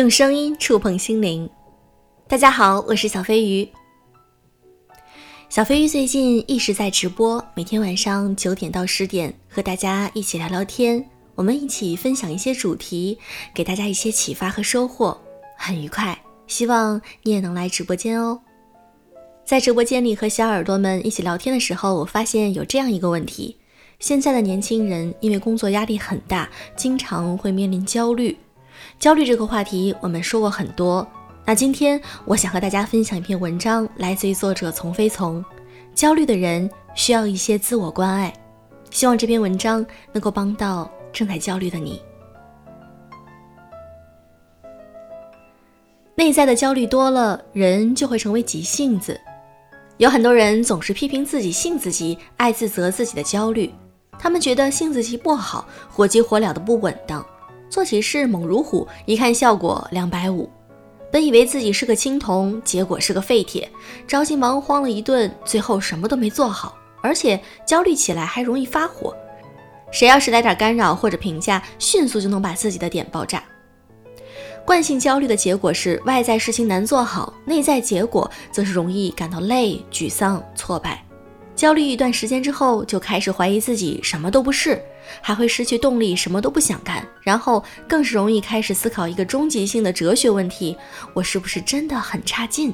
用声音触碰心灵。大家好，我是小飞鱼。小飞鱼最近一直在直播，每天晚上九点到十点和大家一起聊聊天，我们一起分享一些主题，给大家一些启发和收获，很愉快。希望你也能来直播间哦。在直播间里和小耳朵们一起聊天的时候，我发现有这样一个问题。现在的年轻人因为工作压力很大，经常会面临焦虑。焦虑这个话题我们说过很多，那今天我想和大家分享一篇文章，来自于作者从飞从。焦虑的人需要一些自我关爱，希望这篇文章能够帮到正在焦虑的你。内在的焦虑多了，人就会成为急性子。有很多人总是批评自己性子急，爱自责自己的焦虑。他们觉得性子急不好，火急火燎的不稳当，做起事猛如虎，一看效果两百五。本以为自己是个青铜，结果是个废铁，着急忙慌了一顿，最后什么都没做好，而且焦虑起来还容易发火。谁要是来点干扰或者评价，迅速就能把自己的点爆炸。惯性焦虑的结果是外在事情难做好，内在结果则是容易感到累、沮丧、挫败。焦虑一段时间之后，就开始怀疑自己什么都不是，还会失去动力，什么都不想干，然后更是容易开始思考一个终极性的哲学问题：我是不是真的很差劲？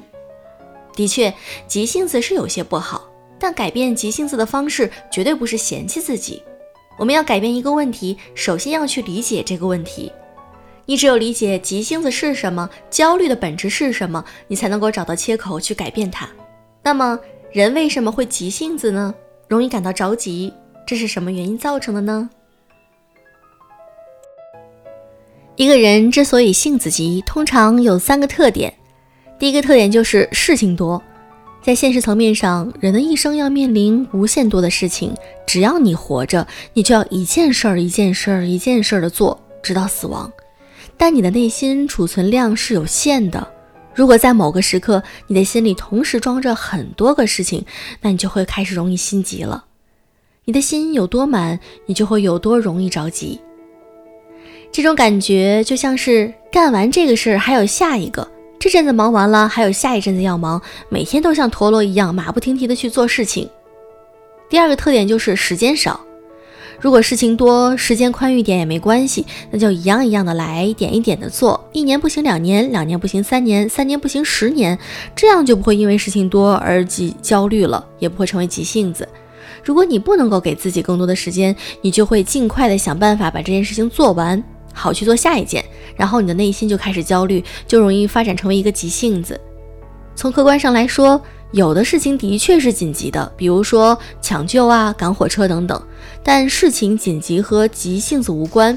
的确，急性子是有些不好，但改变急性子的方式绝对不是嫌弃自己。我们要改变一个问题，首先要去理解这个问题。你只有理解急性子是什么，焦虑的本质是什么，你才能够找到切口去改变它。那么。人为什么会急性子呢？容易感到着急，这是什么原因造成的呢？一个人之所以性子急，通常有三个特点。第一个特点就是事情多。在现实层面上，人的一生要面临无限多的事情，只要你活着，你就要一件事儿一件事儿一件事儿的做，直到死亡。但你的内心储存量是有限的。如果在某个时刻，你的心里同时装着很多个事情，那你就会开始容易心急了。你的心有多满，你就会有多容易着急。这种感觉就像是干完这个事儿还有下一个，这阵子忙完了还有下一阵子要忙，每天都像陀螺一样马不停蹄的去做事情。第二个特点就是时间少。如果事情多，时间宽裕点也没关系，那就一样一样的来，一点一点的做。一年不行两年，两年不行三年，三年不行十年，这样就不会因为事情多而急焦虑了，也不会成为急性子。如果你不能够给自己更多的时间，你就会尽快的想办法把这件事情做完，好去做下一件，然后你的内心就开始焦虑，就容易发展成为一个急性子。从客观上来说。有的事情的确是紧急的，比如说抢救啊、赶火车等等。但事情紧急和急性子无关，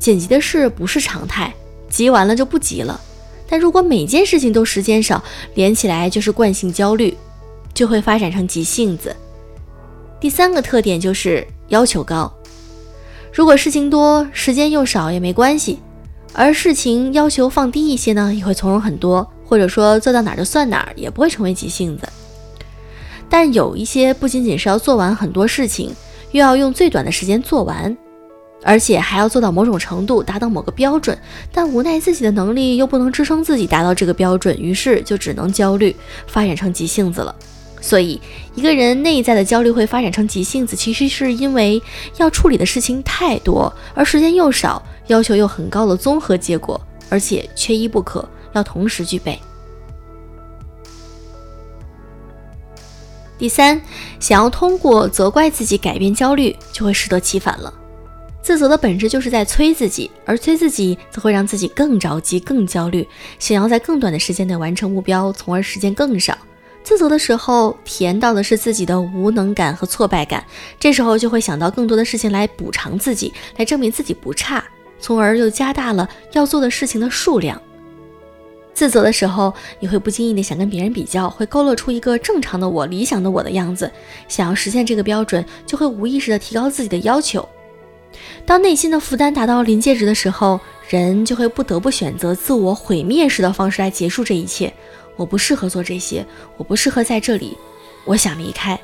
紧急的事不是常态，急完了就不急了。但如果每件事情都时间少，连起来就是惯性焦虑，就会发展成急性子。第三个特点就是要求高。如果事情多，时间又少也没关系，而事情要求放低一些呢，也会从容很多。或者说做到哪儿就算哪儿，也不会成为急性子。但有一些不仅仅是要做完很多事情，又要用最短的时间做完，而且还要做到某种程度，达到某个标准。但无奈自己的能力又不能支撑自己达到这个标准，于是就只能焦虑，发展成急性子了。所以，一个人内在的焦虑会发展成急性子，其实是因为要处理的事情太多，而时间又少，要求又很高的综合结果，而且缺一不可。要同时具备。第三，想要通过责怪自己改变焦虑，就会适得其反了。自责的本质就是在催自己，而催自己则会让自己更着急、更焦虑，想要在更短的时间内完成目标，从而时间更少。自责的时候，体验到的是自己的无能感和挫败感，这时候就会想到更多的事情来补偿自己，来证明自己不差，从而又加大了要做的事情的数量。自责的时候，你会不经意的想跟别人比较，会勾勒出一个正常的我、理想的我的样子。想要实现这个标准，就会无意识的提高自己的要求。当内心的负担达到临界值的时候，人就会不得不选择自我毁灭式的方式来结束这一切。我不适合做这些，我不适合在这里，我想离开。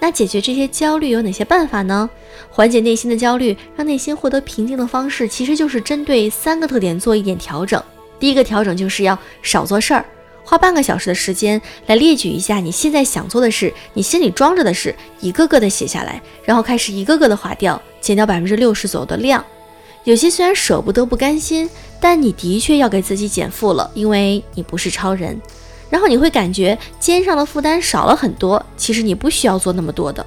那解决这些焦虑有哪些办法呢？缓解内心的焦虑，让内心获得平静的方式，其实就是针对三个特点做一点调整。第一个调整就是要少做事儿，花半个小时的时间来列举一下你现在想做的事，你心里装着的事，一个个的写下来，然后开始一个个的划掉，减掉百分之六十左右的量。有些虽然舍不得、不甘心，但你的确要给自己减负了，因为你不是超人。然后你会感觉肩上的负担少了很多，其实你不需要做那么多的。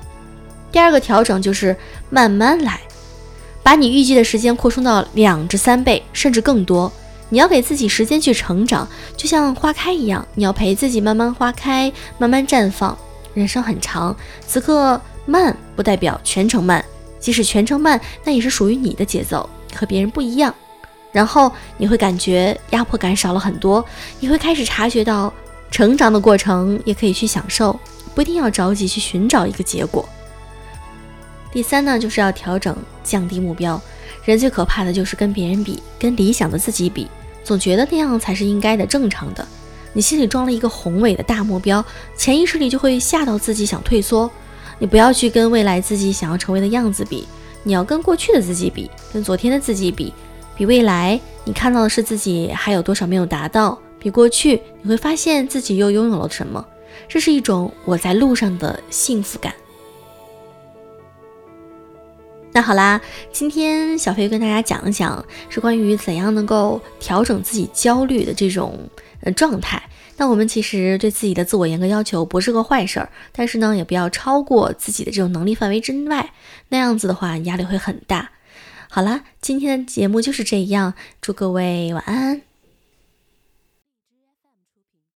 第二个调整就是慢慢来，把你预计的时间扩充到两至三倍，甚至更多。你要给自己时间去成长，就像花开一样，你要陪自己慢慢花开，慢慢绽放。人生很长，此刻慢不代表全程慢，即使全程慢，那也是属于你的节奏，和别人不一样。然后你会感觉压迫感少了很多，你会开始察觉到。成长的过程也可以去享受，不一定要着急去寻找一个结果。第三呢，就是要调整降低目标。人最可怕的就是跟别人比，跟理想的自己比，总觉得那样才是应该的、正常的。你心里装了一个宏伟的大目标，潜意识里就会吓到自己想退缩。你不要去跟未来自己想要成为的样子比，你要跟过去的自己比，跟昨天的自己比，比未来你看到的是自己还有多少没有达到。比过去，你会发现自己又拥有了什么？这是一种我在路上的幸福感。那好啦，今天小飞跟大家讲一讲，是关于怎样能够调整自己焦虑的这种呃状态。那我们其实对自己的自我严格要求不是个坏事儿，但是呢，也不要超过自己的这种能力范围之外，那样子的话压力会很大。好啦，今天的节目就是这样，祝各位晚安。